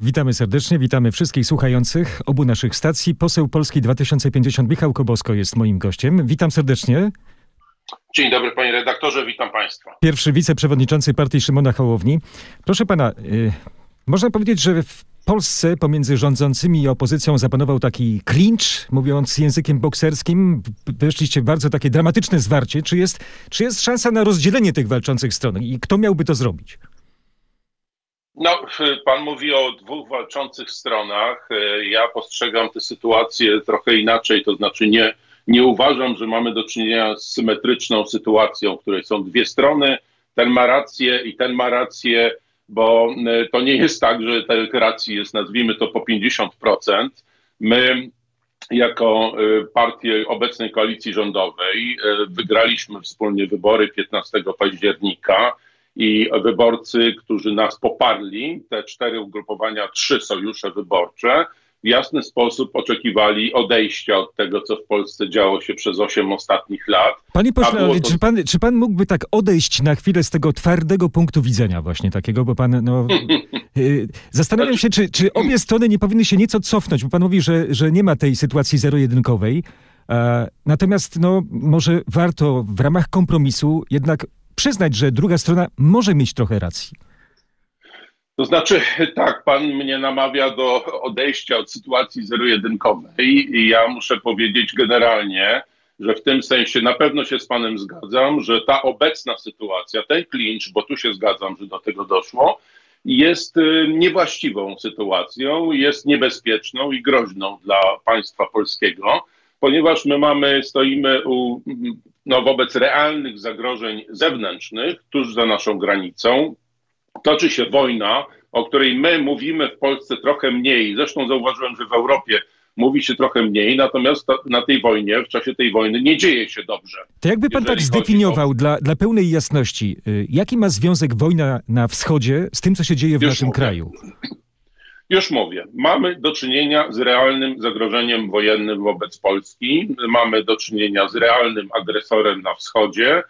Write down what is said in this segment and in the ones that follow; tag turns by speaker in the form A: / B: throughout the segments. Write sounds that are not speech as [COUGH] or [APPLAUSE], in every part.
A: Witamy serdecznie, witamy wszystkich słuchających obu naszych stacji. Poseł Polski 2050 Michał Kobosko jest moim gościem. Witam serdecznie.
B: Dzień dobry panie redaktorze, witam państwa.
A: Pierwszy wiceprzewodniczący partii Szymona Hołowni. Proszę pana, y, można powiedzieć, że w Polsce pomiędzy rządzącymi i opozycją zapanował taki klincz, mówiąc językiem bokserskim. Weszliście w bardzo takie dramatyczne zwarcie. Czy jest, czy jest szansa na rozdzielenie tych walczących stron i kto miałby to zrobić?
B: No, pan mówi o dwóch walczących stronach. Ja postrzegam tę sytuację trochę inaczej, to znaczy nie, nie uważam, że mamy do czynienia z symetryczną sytuacją, w której są dwie strony, ten ma rację i ten ma rację, bo to nie jest tak, że tych racji jest, nazwijmy to, po 50%. My jako partie obecnej koalicji rządowej wygraliśmy wspólnie wybory 15 października i wyborcy, którzy nas poparli, te cztery ugrupowania, trzy sojusze wyborcze, w jasny sposób oczekiwali odejścia od tego, co w Polsce działo się przez osiem ostatnich lat.
A: Panie pośle, to... czy, pan, czy pan mógłby tak odejść na chwilę z tego twardego punktu widzenia właśnie takiego, bo pan, no... [LAUGHS] y, zastanawiam się, czy, czy obie strony nie powinny się nieco cofnąć, bo pan mówi, że, że nie ma tej sytuacji zero-jedynkowej, e, natomiast no, może warto w ramach kompromisu jednak przyznać, że druga strona może mieć trochę racji.
B: To znaczy, tak, pan mnie namawia do odejścia od sytuacji zero-jedynkowej i ja muszę powiedzieć generalnie, że w tym sensie na pewno się z panem zgadzam, że ta obecna sytuacja, ten klincz, bo tu się zgadzam, że do tego doszło, jest y, niewłaściwą sytuacją, jest niebezpieczną i groźną dla państwa polskiego, ponieważ my mamy, stoimy u no, wobec realnych zagrożeń zewnętrznych tuż za naszą granicą. Toczy się wojna, o której my mówimy w Polsce trochę mniej. Zresztą zauważyłem, że w Europie mówi się trochę mniej, natomiast to, na tej wojnie, w czasie tej wojny nie dzieje się dobrze.
A: To jakby pan tak zdefiniował o... dla, dla pełnej jasności, y, jaki ma związek wojna na wschodzie z tym, co się dzieje w Już naszym mówię. kraju?
B: Już mówię, mamy do czynienia z realnym zagrożeniem wojennym wobec Polski. Mamy do czynienia z realnym agresorem na wschodzie,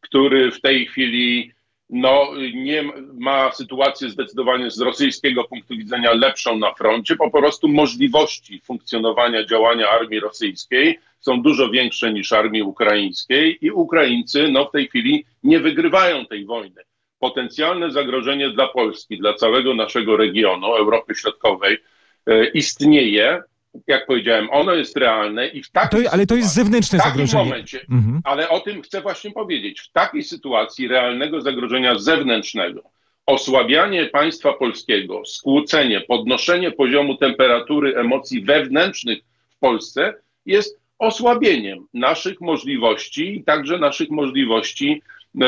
B: który w tej chwili no, nie ma sytuację zdecydowanie z rosyjskiego punktu widzenia lepszą na froncie. Po prostu możliwości funkcjonowania, działania armii rosyjskiej są dużo większe niż armii ukraińskiej i Ukraińcy no, w tej chwili nie wygrywają tej wojny potencjalne zagrożenie dla Polski, dla całego naszego regionu, Europy Środkowej, e, istnieje. Jak powiedziałem, ono jest realne i w takiej
A: to, Ale to jest zewnętrzne zagrożenie.
B: Momencie, mhm. Ale o tym chcę właśnie powiedzieć. W takiej sytuacji realnego zagrożenia zewnętrznego, osłabianie państwa polskiego, skłócenie, podnoszenie poziomu temperatury emocji wewnętrznych w Polsce jest osłabieniem naszych możliwości i także naszych możliwości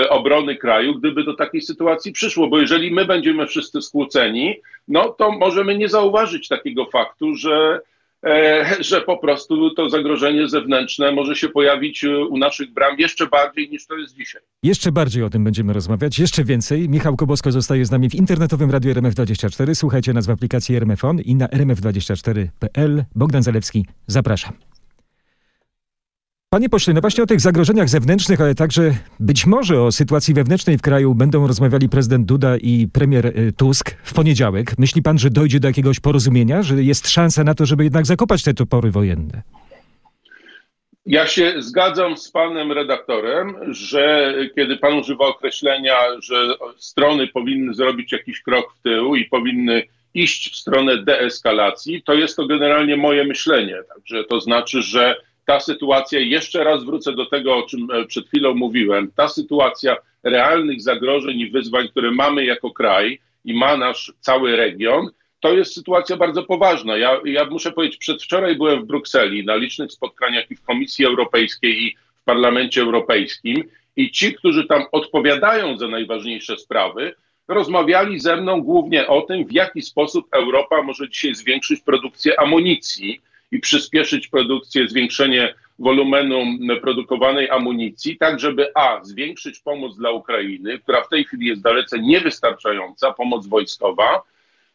B: obrony kraju, gdyby do takiej sytuacji przyszło, bo jeżeli my będziemy wszyscy skłóceni, no to możemy nie zauważyć takiego faktu, że, e, [LAUGHS] że po prostu to zagrożenie zewnętrzne może się pojawić e, u naszych bram jeszcze bardziej niż to jest dzisiaj.
A: Jeszcze bardziej o tym będziemy rozmawiać, jeszcze więcej. Michał Kobosko zostaje z nami w internetowym radiu RMF24. Słuchajcie nas w aplikacji RMFON i na rmf24.pl. Bogdan Zalewski, zapraszam. Panie pośle, no właśnie o tych zagrożeniach zewnętrznych, ale także być może o sytuacji wewnętrznej w kraju będą rozmawiali prezydent Duda i premier y, Tusk w poniedziałek. Myśli pan, że dojdzie do jakiegoś porozumienia, że jest szansa na to, żeby jednak zakopać te topory wojenne?
B: Ja się zgadzam z panem redaktorem, że kiedy pan używa określenia, że strony powinny zrobić jakiś krok w tył i powinny iść w stronę deeskalacji, to jest to generalnie moje myślenie. Także to znaczy, że ta sytuacja, jeszcze raz wrócę do tego, o czym e, przed chwilą mówiłem, ta sytuacja realnych zagrożeń i wyzwań, które mamy jako kraj i ma nasz cały region, to jest sytuacja bardzo poważna. Ja, ja muszę powiedzieć, przedwczoraj byłem w Brukseli na licznych spotkaniach i w Komisji Europejskiej, i w Parlamencie Europejskim, i ci, którzy tam odpowiadają za najważniejsze sprawy, rozmawiali ze mną głównie o tym, w jaki sposób Europa może dzisiaj zwiększyć produkcję amunicji i przyspieszyć produkcję, zwiększenie wolumenu produkowanej amunicji, tak żeby A, zwiększyć pomoc dla Ukrainy, która w tej chwili jest dalece niewystarczająca, pomoc wojskowa,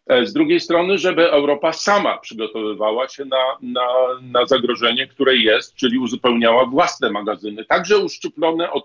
B: e, z drugiej strony, żeby Europa sama przygotowywała się na, na, na zagrożenie, które jest, czyli uzupełniała własne magazyny, także uszczuplone o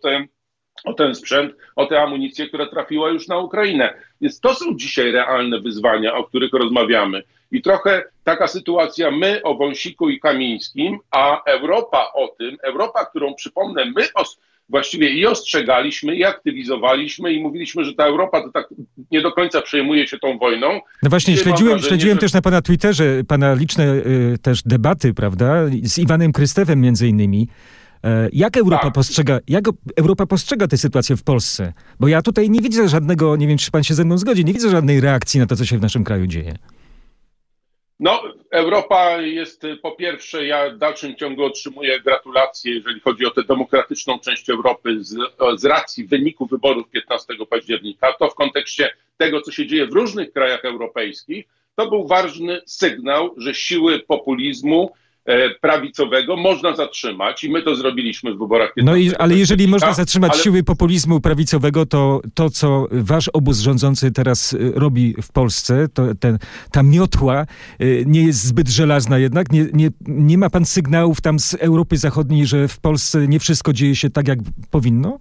B: o ten sprzęt, o tę amunicję, która trafiła już na Ukrainę. Więc to są dzisiaj realne wyzwania, o których rozmawiamy. I trochę taka sytuacja, my o Wąsiku i Kamińskim, a Europa o tym, Europa, którą przypomnę, my os- właściwie i ostrzegaliśmy, i aktywizowaliśmy, i mówiliśmy, że ta Europa to tak nie do końca przejmuje się tą wojną.
A: No właśnie, śledziłem,
B: wrażenie,
A: śledziłem
B: że-
A: też na pana Twitterze pana liczne y, też debaty, prawda, z Iwanem Krystewem między innymi. E, Jak Europa
B: Tak.
A: postrzega, jak Europa postrzega tę sytuację w Polsce? Bo ja tutaj nie widzę żadnego, nie wiem, czy pan się ze mną zgodzi, nie widzę żadnej reakcji na to, co się w naszym kraju dzieje.
B: No, Europa jest y, po pierwsze, ja w dalszym ciągu otrzymuję gratulacje, jeżeli chodzi o tę demokratyczną część Europy z, z racji wyniku wyborów 15 października. To w kontekście tego, co się dzieje w różnych krajach europejskich, to był ważny sygnał, że siły populizmu prawicowego można zatrzymać i my to zrobiliśmy w wyborach 15
A: No i, ale jeżeli można zatrzymać
B: ale-
A: siły populizmu prawicowego, to to, co wasz obóz rządzący teraz y, robi w Polsce, to ten, ta miotła y, nie jest zbyt żelazna jednak. Nie, nie, nie ma pan sygnałów tam z Europy Zachodniej, że w Polsce nie wszystko dzieje się tak, jak powinno?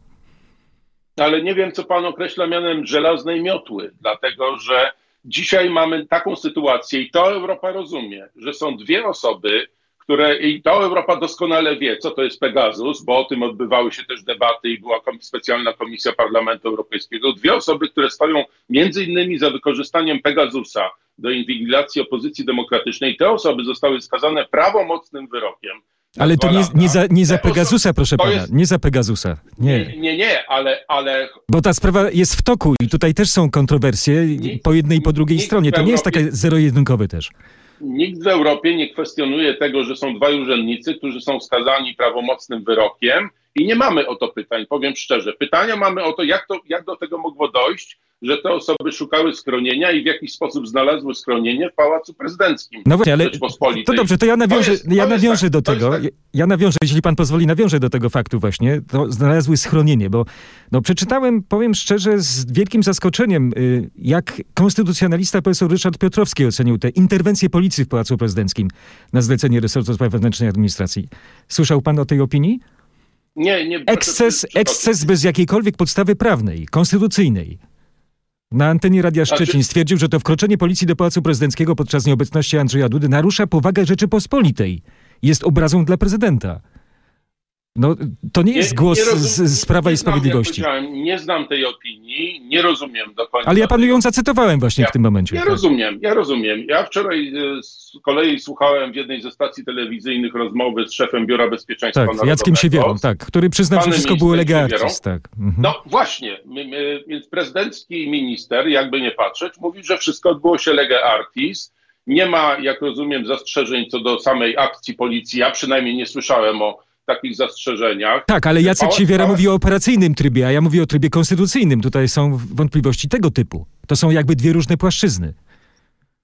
B: ale nie wiem, co pan określa mianem żelaznej miotły, dlatego że dzisiaj mamy taką sytuację i to Europa rozumie, że są dwie osoby, które i to Europa doskonale wie, co to jest Pegasus, bo o tym odbywały się też debaty i była specjalna komisja Parlamentu Europejskiego. Dwie osoby, które stoją między innymi za wykorzystaniem Pegasusa do inwigilacji opozycji demokratycznej. Te osoby zostały skazane prawomocnym wyrokiem.
A: Ale to nie, nie, za, nie za Pegasusa, proszę pana,
B: jest-
A: nie za Pegasusa. Nie.
B: Nie, nie, nie, ale, ale
A: Bo ta sprawa jest w toku i tutaj też są kontrowersje po jednej i po drugiej stronie. To nie jest takie zero-jedynkowe też.
B: Nikt w Europie nie kwestionuje tego, że są dwaj urzędnicy, którzy są skazani prawomocnym wyrokiem i nie mamy o to pytań, powiem szczerze. Pytania mamy o to, jak, to, jak do tego mogło dojść, że te osoby szukały schronienia i w jakiś sposób znalazły schronienie w Pałacu Prezydenckim.
A: No właśnie, ale to dobrze, to ja nawiążę,
B: jest- to
A: ja nawiążę
B: tak,
A: do
B: to
A: tego.
B: tak.
A: Ja- nawiążę, jeśli pan pozwoli, nawiążę do tego faktu właśnie. To znalazły schronienie, bo no, przeczytałem, powiem szczerze, z wielkim zaskoczeniem, y, jak konstytucjonalista profesor Ryszard Piotrowski ocenił tę interwencję policji w Pałacu Prezydenckim na zlecenie resortu spraw wewnętrznych i administracji. Słyszał pan o tej opinii?
B: Nie, nie.
A: Eksces, eksces bez jakiejkolwiek podstawy prawnej, konstytucyjnej. Na antenie Radia
B: Znaczy-
A: Szczecin stwierdził, że to wkroczenie policji do Pałacu Prezydenckiego podczas nieobecności Andrzeja Dudy narusza powagę Rzeczypospolitej. Jest obrazą dla prezydenta. No, to nie jest głos
B: rozum-
A: z, z Prawa
B: nie
A: i
B: znam,
A: Sprawiedliwości.
B: powiedziałem, Nie znam tej opinii, nie rozumiem do końca.
A: Ale ja panu ją zacytowałem właśnie
B: Ja-
A: w tym momencie.
B: Ja
A: tak.
B: rozumiem, ja rozumiem. Ja wczoraj e, z kolei słuchałem w jednej ze stacji telewizyjnych rozmowy z szefem Biura Bezpieczeństwa
A: Tak,
B: Narodowego.
A: Jackiem Siewierą, tak, który przyznał, że wszystko było
B: ministrem
A: lega artis, tak. Mhm.
B: No właśnie, więc prezydencki minister, jakby nie patrzeć, mówi, że wszystko odbyło się lege artis. Nie ma, jak rozumiem, zastrzeżeń co do samej akcji policji. Ja przynajmniej nie słyszałem o takich zastrzeżeniach.
A: Tak, ale Jacek Siewiera
B: pałac-
A: mówi o operacyjnym trybie, a ja mówię o trybie konstytucyjnym. Tutaj są wątpliwości tego typu. To są jakby dwie różne płaszczyzny.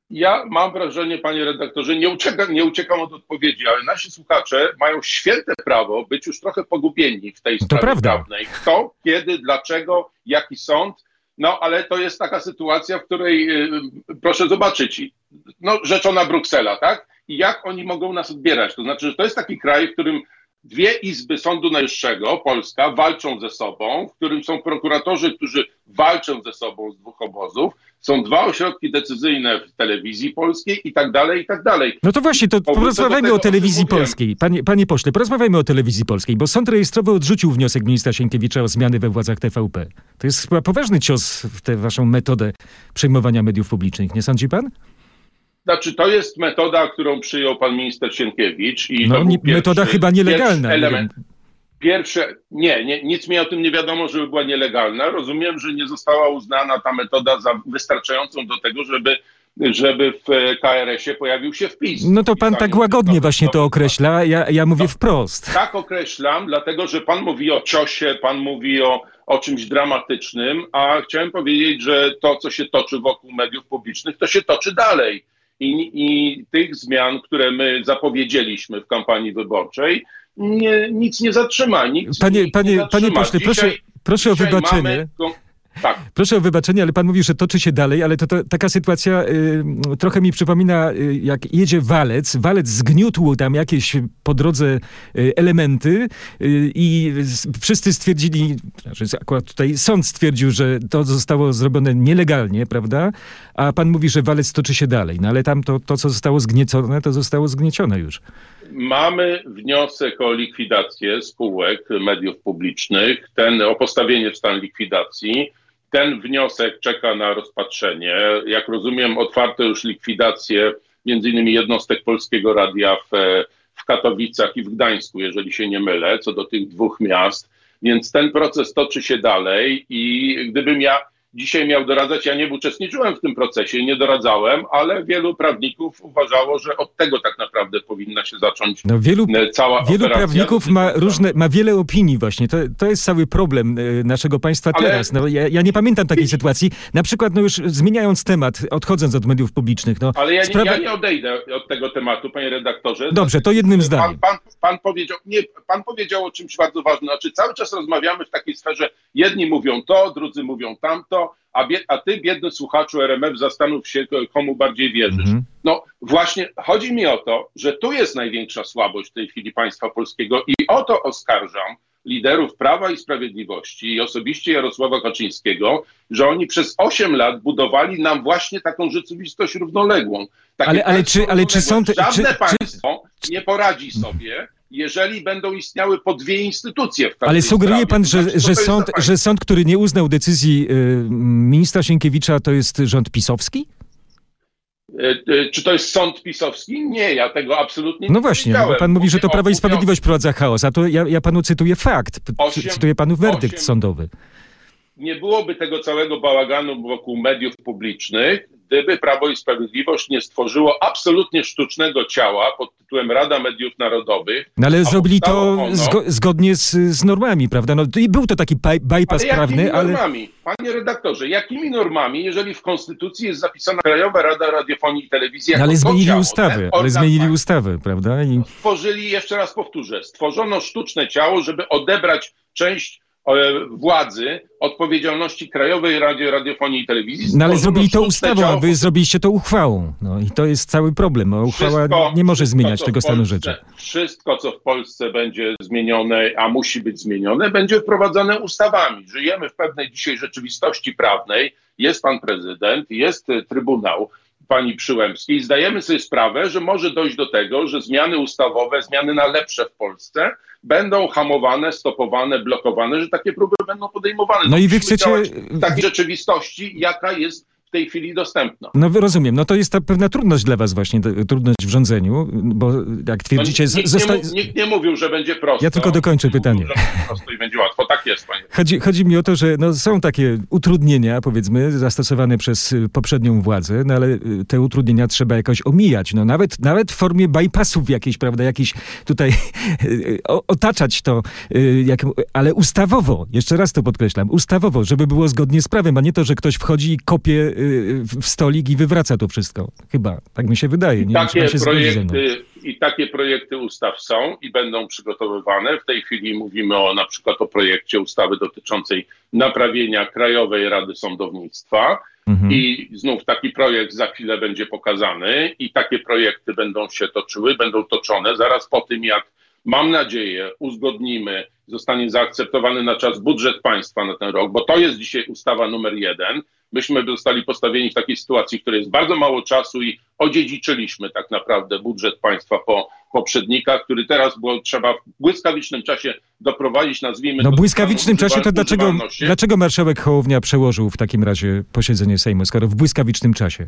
B: Ja mam wrażenie, panie redaktorze, nie uciekam, nie uciekam od odpowiedzi, ale nasi słuchacze mają święte prawo być już trochę pogubieni w tej
A: To
B: sprawie
A: prawda.
B: prawnej. Kto, kiedy, dlaczego, jaki sąd. No, ale to jest taka sytuacja, w której y, proszę zobaczyć, no, rzeczona Bruksela, tak? I jak oni mogą nas odbierać? To znaczy, że to jest taki kraj, w którym dwie izby Sądu Najwyższego, Polska, walczą ze sobą, w którym są prokuratorzy, którzy walczą ze sobą z dwóch obozów, są dwa ośrodki decyzyjne w telewizji polskiej i tak dalej, i tak dalej.
A: No to właśnie, to
B: Powrócę
A: porozmawiajmy
B: tego,
A: o telewizji polskiej. Panie, panie pośle, porozmawiajmy o telewizji polskiej, bo sąd rejestrowy odrzucił wniosek ministra Sienkiewicza o zmiany we władzach TVP. To jest chyba poważny cios w tę waszą metodę przejmowania mediów publicznych, nie sądzi pan?
B: Znaczy, to jest metoda, którą przyjął pan minister Sienkiewicz. I
A: No, nie,
B: pierwszy,
A: metoda chyba nielegalna.
B: element. Pierwsze, nie, nie, nic mi o tym nie wiadomo, żeby była nielegalna. Rozumiem, że nie została uznana ta metoda za wystarczającą do tego, żeby, żeby w KRS-ie pojawił się wpis.
A: No to pan tak łagodnie właśnie to określa, ja, ja mówię wprost.
B: Tak określam, dlatego że pan mówi o ciosie, pan mówi o, o czymś dramatycznym, a chciałem powiedzieć, że to, co się toczy wokół mediów publicznych, to się toczy dalej. I, i tych zmian, które my zapowiedzieliśmy w kampanii wyborczej, nie, nic nie zatrzyma. Nic,
A: Panie,
B: nic
A: panie,
B: nie
A: panie
B: zatrzyma.
A: pośle, proszę, proszę o wybaczenie.
B: mamy Tak.
A: Proszę o wybaczenie, ale pan mówi, że toczy się dalej, ale to, to taka sytuacja y, trochę mi przypomina, y, jak jedzie walec. Walec zgniótł tam jakieś po drodze y, elementy y, i wszyscy stwierdzili, że akurat tutaj sąd stwierdził, że to zostało zrobione nielegalnie, prawda? A pan mówi, że walec toczy się dalej. No ale tam to, to co zostało zgniecone, to zostało zgniecione już.
B: Mamy wniosek o likwidację spółek mediów publicznych, ten o postawienie w stan likwidacji. Ten wniosek czeka na rozpatrzenie. Jak rozumiem, otwarto już likwidację między innymi jednostek Polskiego Radia w, w Katowicach i w Gdańsku, jeżeli się nie mylę, co do tych dwóch miast. Więc ten proces toczy się dalej i gdybym ja dzisiaj miał doradzać, ja nie uczestniczyłem w tym procesie, nie doradzałem, ale wielu prawników uważało, że od tego tak naprawdę powinna się zacząć
A: No wielu,
B: e, cała
A: wielu
B: operacja
A: prawników ma różne, ma wiele opinii właśnie. To, to jest cały problem e, naszego państwa
B: Ale-
A: teraz. No, ja, ja nie pamiętam takiej sytuacji. Na przykład, no już zmieniając temat, odchodząc od mediów publicznych, no,
B: Ale ja nie,
A: sprawa-
B: ja nie odejdę od tego tematu, panie redaktorze.
A: Dobrze, to jednym
B: Pan,
A: zdaniem.
B: pan, pan, powiedział, nie, pan powiedział o czymś bardzo ważnym. Znaczy, cały czas rozmawiamy w takiej sferze, jedni mówią to, drudzy mówią tamto, a, bie, a ty, biedny słuchaczu RMF, zastanów się, komu bardziej wierzysz.
A: Mhm.
B: No właśnie, chodzi mi o to, że tu jest największa słabość w tej chwili państwa polskiego i o to oskarżam liderów Prawa i Sprawiedliwości i osobiście Jarosława Kaczyńskiego, że oni przez 8 lat budowali nam właśnie taką rzeczywistość równoległą. Takie
A: Ale- ale czy- ale czy
B: równoległe.
A: sąd-
B: Żadne
A: czy- czy-
B: państwo nie poradzi sobie, jeżeli będą istniały po dwie instytucje w
A: Ale sugeruje pan, że,
B: znaczy,
A: że, sąd, że sąd, który nie uznał decyzji y, ministra Sienkiewicza, to jest rząd pisowski?
B: E, e, Czy to jest sąd pisowski? Nie, ja tego absolutnie nie
A: No właśnie, no bo pan mówi, że to Prawo i Sprawiedliwość wprowadza chaos, a to ja, ja panu cytuję fakt, P-
B: Osiem-
A: cytuję panu werdykt
B: osiem-
A: sądowy.
B: Nie byłoby tego całego bałaganu wokół mediów publicznych, gdyby Prawo i Sprawiedliwość nie stworzyło absolutnie sztucznego ciała pod tytułem Rada Mediów Narodowych.
A: No ale zrobili to
B: ono-
A: zgo, zgodnie z, z normami, prawda? No i był to taki bypass
B: Ale jakimi
A: prawny, ale...
B: normami? Panie redaktorze, jakimi normami, jeżeli w Konstytucji jest zapisana Krajowa Rada Radiofonii i Telewizji jako
A: Ale zmienili
B: ciało,
A: ustawy, ale zmienili ustawy, prawda? I...
B: Stworzyli, jeszcze raz powtórzę, stworzono sztuczne ciało, żeby odebrać część władzy, odpowiedzialności Krajowej Radzie Radiofonii i Telewizji.
A: No ale zrobili to ustawą, a wy zrobiliście to uchwałą. No i to jest cały problem. Uchwała
B: Wszystko-
A: nie może zmieniać tego
B: w
A: stanu
B: Polsce-
A: rzeczy.
B: Wszystko, co w Polsce będzie zmienione, a musi być zmienione, będzie wprowadzane ustawami. Żyjemy w pewnej dzisiaj rzeczywistości prawnej. Jest pan prezydent, jest y, Trybunał pani Przyłębskiej. Zdajemy sobie sprawę, że może dojść do tego, że zmiany ustawowe, zmiany na lepsze w Polsce będą hamowane, stopowane, blokowane, że takie próby będą podejmowane.
A: No i wy chcecie-
B: W takiej rzeczywistości, jaka jest tej chwili dostępna.
A: No rozumiem, no to jest ta pewna trudność dla was właśnie, trudność w rządzeniu, bo jak
B: No,
A: twierdzicie... z-
B: nikt,
A: zosta-
B: nie, nikt nie mówił, że będzie prosto.
A: Ja tylko dokończę pytanie.
B: Mówił, że prosto i będzie łatwo. Tak jest, panie.
A: Chodzi, chodzi mi o to, że no, są takie utrudnienia, powiedzmy, zastosowane przez y, poprzednią władzę, no ale y, te utrudnienia trzeba jakoś omijać. No, nawet, nawet w formie bypassów jakiejś, prawda, jakiś tutaj [LAUGHS] y, otaczać to, jak, ale ustawowo, jeszcze raz to podkreślam, ustawowo, żeby było zgodnie z prawem, a nie to, że ktoś wchodzi i kopie w w stolik i wywraca to wszystko. Chyba, tak mi się wydaje. Nie wiem,
B: Takie
A: pan się
B: projekty i takie projekty ustaw są i będą przygotowywane. W tej chwili mówimy o na przykład o projekcie ustawy dotyczącej naprawienia Krajowej Rady Sądownictwa.
A: Mhm.
B: I znów taki projekt za chwilę będzie pokazany i takie projekty będą się toczyły, będą toczone zaraz po tym, jak mam nadzieję uzgodnimy, zostanie zaakceptowany na czas budżet państwa na ten rok, bo to jest dzisiaj ustawa numer jeden. Myśmy zostali postawieni w takiej sytuacji, w której jest bardzo mało czasu i odziedziczyliśmy tak naprawdę budżet państwa po poprzednikach, który teraz było trzeba w błyskawicznym czasie doprowadzić, nazwijmy
A: No
B: to,
A: w błyskawicznym czasie to dlaczego, dlaczego marszałek Hołownia przełożył w takim razie posiedzenie Sejmu, skoro w błyskawicznym czasie?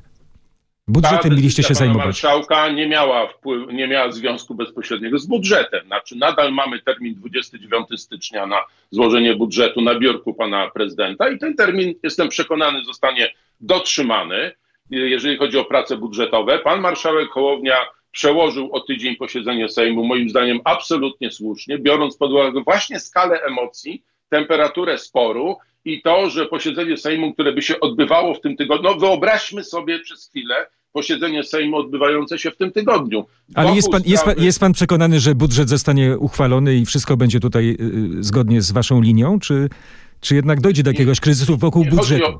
A: Budżetem mieliście się zajmować.
B: marszałka nie miała, wpływ, nie miała związku bezpośredniego z budżetem. Znaczy nadal mamy termin 29 stycznia na złożenie budżetu na biurku pana prezydenta i ten termin, jestem przekonany, zostanie dotrzymany, jeżeli chodzi o prace budżetowe. Pan marszałek Hołownia przełożył o tydzień posiedzenie Sejmu, moim zdaniem absolutnie słusznie, biorąc pod uwagę właśnie skalę emocji, temperaturę sporu i to, że posiedzenie Sejmu, które by się odbywało w tym tygodniu, no wyobraźmy sobie przez chwilę posiedzenie Sejmu odbywające się w tym tygodniu.
A: Ale jest pan, jest, pan,
B: sprawy-
A: jest pan przekonany, że budżet zostanie uchwalony i wszystko będzie tutaj y, zgodnie z waszą linią, czy, Czy jednak dojdzie do jakiegoś kryzysu wokół budżetu?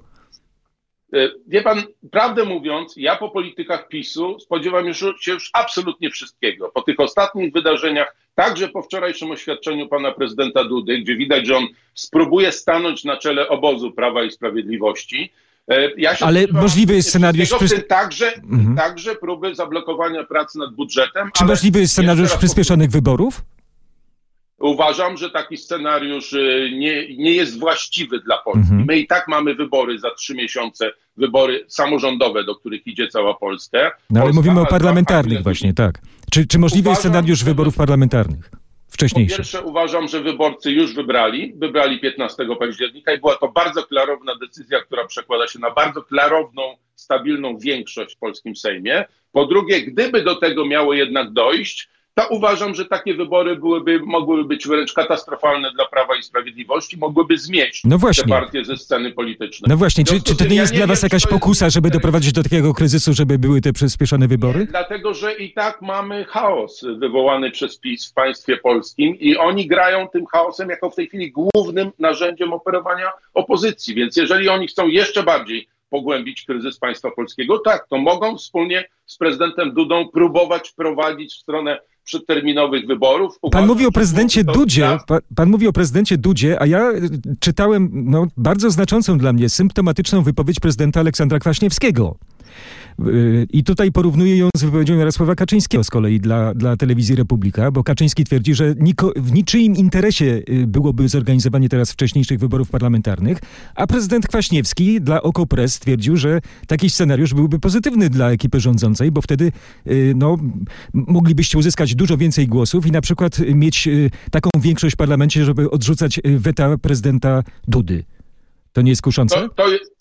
B: E, Wie pan, prawdę mówiąc, ja po politykach PiSu spodziewam już, się już absolutnie wszystkiego. Po tych ostatnich wydarzeniach, także po wczorajszym oświadczeniu pana prezydenta Dudy, gdzie widać, że on spróbuje stanąć na czele obozu Prawa i Sprawiedliwości. e, Ja się
A: Ale możliwy jest scenariusz przy-
B: także,
A: Mhm.
B: także próby zablokowania pracy nad budżetem.
A: Czy możliwy jest scenariusz przyspieszonych wyborów?
B: Uważam, że taki scenariusz y, nie, nie jest właściwy dla Polski.
A: Mhm.
B: My i tak mamy wybory za trzy miesiące, wybory samorządowe, do których idzie cała Polska.
A: No ale
B: Polska
A: mówimy o parlamentarnych właśnie, tak. Czy, czy możliwy jest
B: Uważam,
A: scenariusz
B: że-
A: wyborów parlamentarnych?
B: Po
A: Wcześniejszych.
B: pierwsze uważam, że wyborcy już wybrali, wybrali 15 października i była to bardzo klarowna decyzja, która przekłada się na bardzo klarowną, stabilną większość w polskim Sejmie. Po drugie, gdyby do tego miało jednak dojść, to uważam, że takie wybory byłyby, mogłyby być wręcz katastrofalne dla Prawa i Sprawiedliwości, mogłyby zmieść
A: No
B: te
A: właśnie.
B: partie ze sceny politycznej.
A: No właśnie, czy, czy to nie
B: ja
A: jest dla
B: wiem,
A: was jakaś
B: jest
A: pokusa, żeby
B: interes-
A: doprowadzić do takiego kryzysu, żeby były te przyspieszone wybory?
B: Nie, dlatego, że i tak mamy chaos wywołany przez PiS w państwie polskim i oni grają tym chaosem jako w tej chwili głównym narzędziem operowania opozycji. Więc jeżeli oni chcą jeszcze bardziej pogłębić kryzys państwa polskiego, tak, to mogą wspólnie z prezydentem Dudą próbować prowadzić w stronę przedterminowych wyborów.
A: Pan mówi o prezydencie Dudzie,
B: dla-
A: pa, pan mówi o prezydencie Dudzie, a ja y, czytałem no, bardzo znaczącą dla mnie, symptomatyczną wypowiedź prezydenta Aleksandra Kwaśniewskiego. Y, I tutaj porównuję ją z wypowiedzią Jarosława Kaczyńskiego z kolei dla, dla telewizji Republika, bo Kaczyński twierdzi, że niko, w niczyim interesie y, byłoby zorganizowanie teraz wcześniejszych wyborów parlamentarnych, a prezydent Kwaśniewski dla OKO.press stwierdził, że taki scenariusz byłby pozytywny dla ekipy rządzącej, bo wtedy y, no, moglibyście uzyskać dużo więcej głosów i na przykład mieć taką większość w parlamencie, żeby odrzucać weta prezydenta Dudy. To nie jest kuszące?
B: To, to, jest,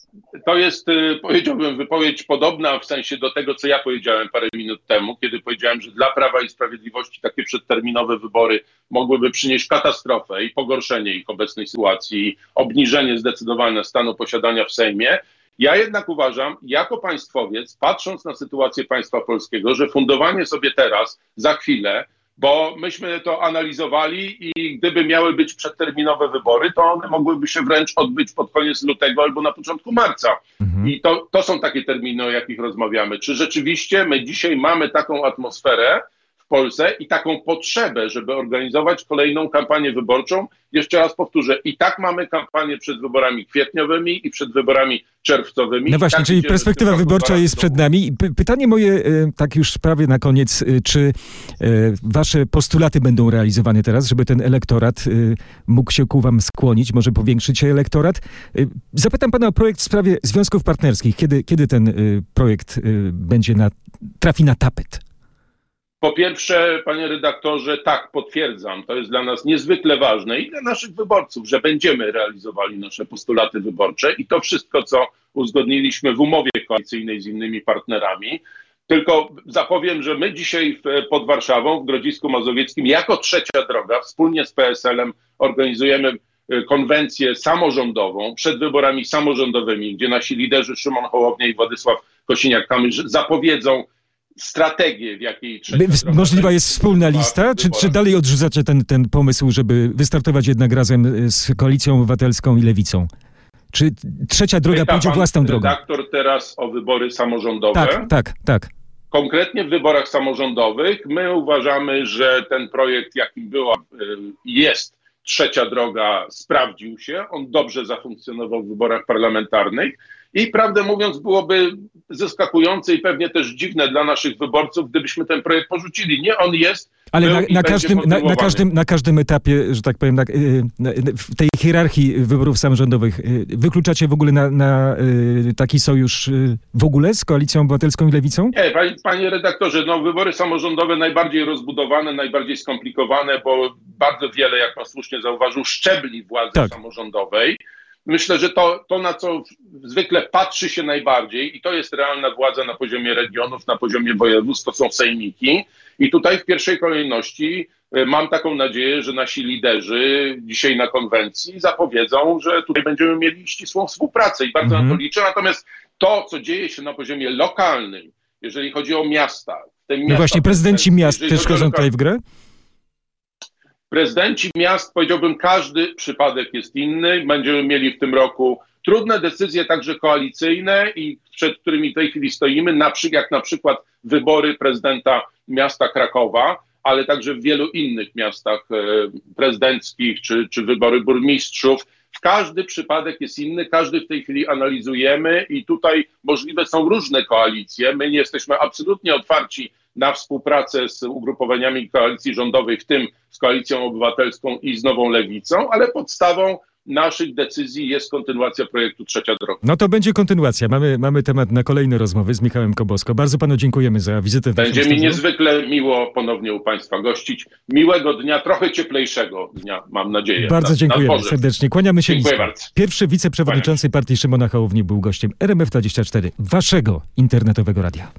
B: to jest, y, powiedziałbym, wypowiedź podobna w sensie do tego, co ja powiedziałem parę minut temu, kiedy powiedziałem, że dla Prawa i Sprawiedliwości takie przedterminowe wybory mogłyby przynieść katastrofę i pogorszenie ich obecnej sytuacji, i obniżenie zdecydowane stanu posiadania w Sejmie. Ja jednak uważam, jako państwowiec, patrząc na sytuację państwa polskiego, że fundowanie sobie teraz, za chwilę, bo myśmy to analizowali i gdyby miały być przedterminowe wybory, to one mogłyby się wręcz odbyć pod koniec lutego albo na początku marca.
A: Mhm.
B: I to, to są takie terminy, o jakich rozmawiamy. Czy rzeczywiście my dzisiaj mamy taką atmosferę w Polsce i taką potrzebę, żeby organizować kolejną kampanię wyborczą? Jeszcze raz powtórzę, i tak mamy kampanię przed wyborami kwietniowymi i przed wyborami czerwcowymi.
A: No właśnie,
B: tak
A: czyli perspektywa wyborcza jest przed nami. Pytanie moje, e, tak już prawie na koniec, e, czy e, wasze postulaty będą realizowane teraz, żeby ten elektorat mógł się ku wam skłonić, może powiększyć się elektorat? Zapytam pana o projekt w sprawie związków partnerskich. Kiedy, kiedy ten projekt będzie na, trafi na tapet?
B: Po pierwsze, panie redaktorze, tak, potwierdzam, to jest dla nas niezwykle ważne i dla naszych wyborców, że będziemy realizowali nasze postulaty wyborcze i to wszystko, co uzgodniliśmy w umowie koalicyjnej z innymi partnerami. Tylko zapowiem, że my dzisiaj w, pod Warszawą, w Grodzisku Mazowieckim, jako trzecia droga, wspólnie z PSL-em organizujemy y, konwencję samorządową przed wyborami samorządowymi, gdzie nasi liderzy Szymon Hołownia i Władysław Kosiniak-Kamysz zapowiedzą strategię, w jakiej trzecia droga
A: Możliwa jest wspólna lista, czy, czy dalej odrzucacie ten, ten pomysł, żeby wystartować jednak razem e, z Koalicją Obywatelską i Lewicą? Czy trzecia droga
B: Pyta
A: pójdzie własną drogą?
B: redaktor teraz o wybory samorządowe.
A: Tak, tak, tak.
B: Konkretnie w wyborach samorządowych my uważamy, że ten projekt, jakim była, y, jest trzecia droga, sprawdził się. On dobrze zafunkcjonował w wyborach parlamentarnych i prawdę mówiąc byłoby zaskakujące i pewnie też dziwne dla naszych wyborców, gdybyśmy ten projekt porzucili. Nie, on jest.
A: Ale na, na, każdym, na, na, każdym, na każdym etapie, że tak powiem, na, y, w tej hierarchii wyborów samorządowych, y, wykluczacie w ogóle na, na y, taki sojusz w ogóle z Koalicją Obywatelską i Lewicą?
B: Nie, panie, panie redaktorze, no wybory samorządowe najbardziej rozbudowane, najbardziej skomplikowane, bo bardzo wiele, jak pan słusznie zauważył, szczebli władzy
A: Tak.
B: samorządowej. Myślę, że to, to, na co zwykle patrzy się najbardziej, i to jest realna władza na poziomie regionów, na poziomie województw, to są sejmiki. I tutaj w pierwszej kolejności e, mam taką nadzieję, że nasi liderzy dzisiaj na konwencji zapowiedzą, że tutaj będziemy mieli ścisłą współpracę i bardzo
A: Mhm.
B: na to liczę. Natomiast to, co dzieje się na poziomie lokalnym, jeżeli chodzi o miasta,
A: No właśnie, prezydenci miast też wchodzą tutaj w grę?
B: Prezydenci miast, powiedziałbym, każdy przypadek jest inny. Będziemy mieli w tym roku trudne decyzje, także koalicyjne, i przed którymi w tej chwili stoimy, na jak na przykład wybory prezydenta miasta Krakowa, ale także w wielu innych miastach e, prezydenckich czy, czy wybory burmistrzów. W każdy przypadek jest inny, każdy w tej chwili analizujemy i tutaj możliwe są różne koalicje. My nie jesteśmy absolutnie otwarci na współpracę z ugrupowaniami koalicji rządowej, w tym z Koalicją Obywatelską i z Nową Lewicą, ale podstawą naszych decyzji jest kontynuacja projektu Trzecia Droga.
A: No to będzie kontynuacja. Mamy, mamy temat na kolejne rozmowy z Michałem Kobosko. Bardzo panu dziękujemy za wizytę w
B: Będzie mi
A: studiu.
B: niezwykle miło ponownie u Państwa gościć. Miłego dnia, trochę cieplejszego dnia, mam nadzieję.
A: Bardzo
B: na-
A: dziękujemy
B: na
A: serdecznie. Kłaniamy się
B: Dziękuję
A: nisko.
B: bardzo.
A: Pierwszy wiceprzewodniczący partii Szymona Hołowni był gościem RMF24, waszego internetowego radia.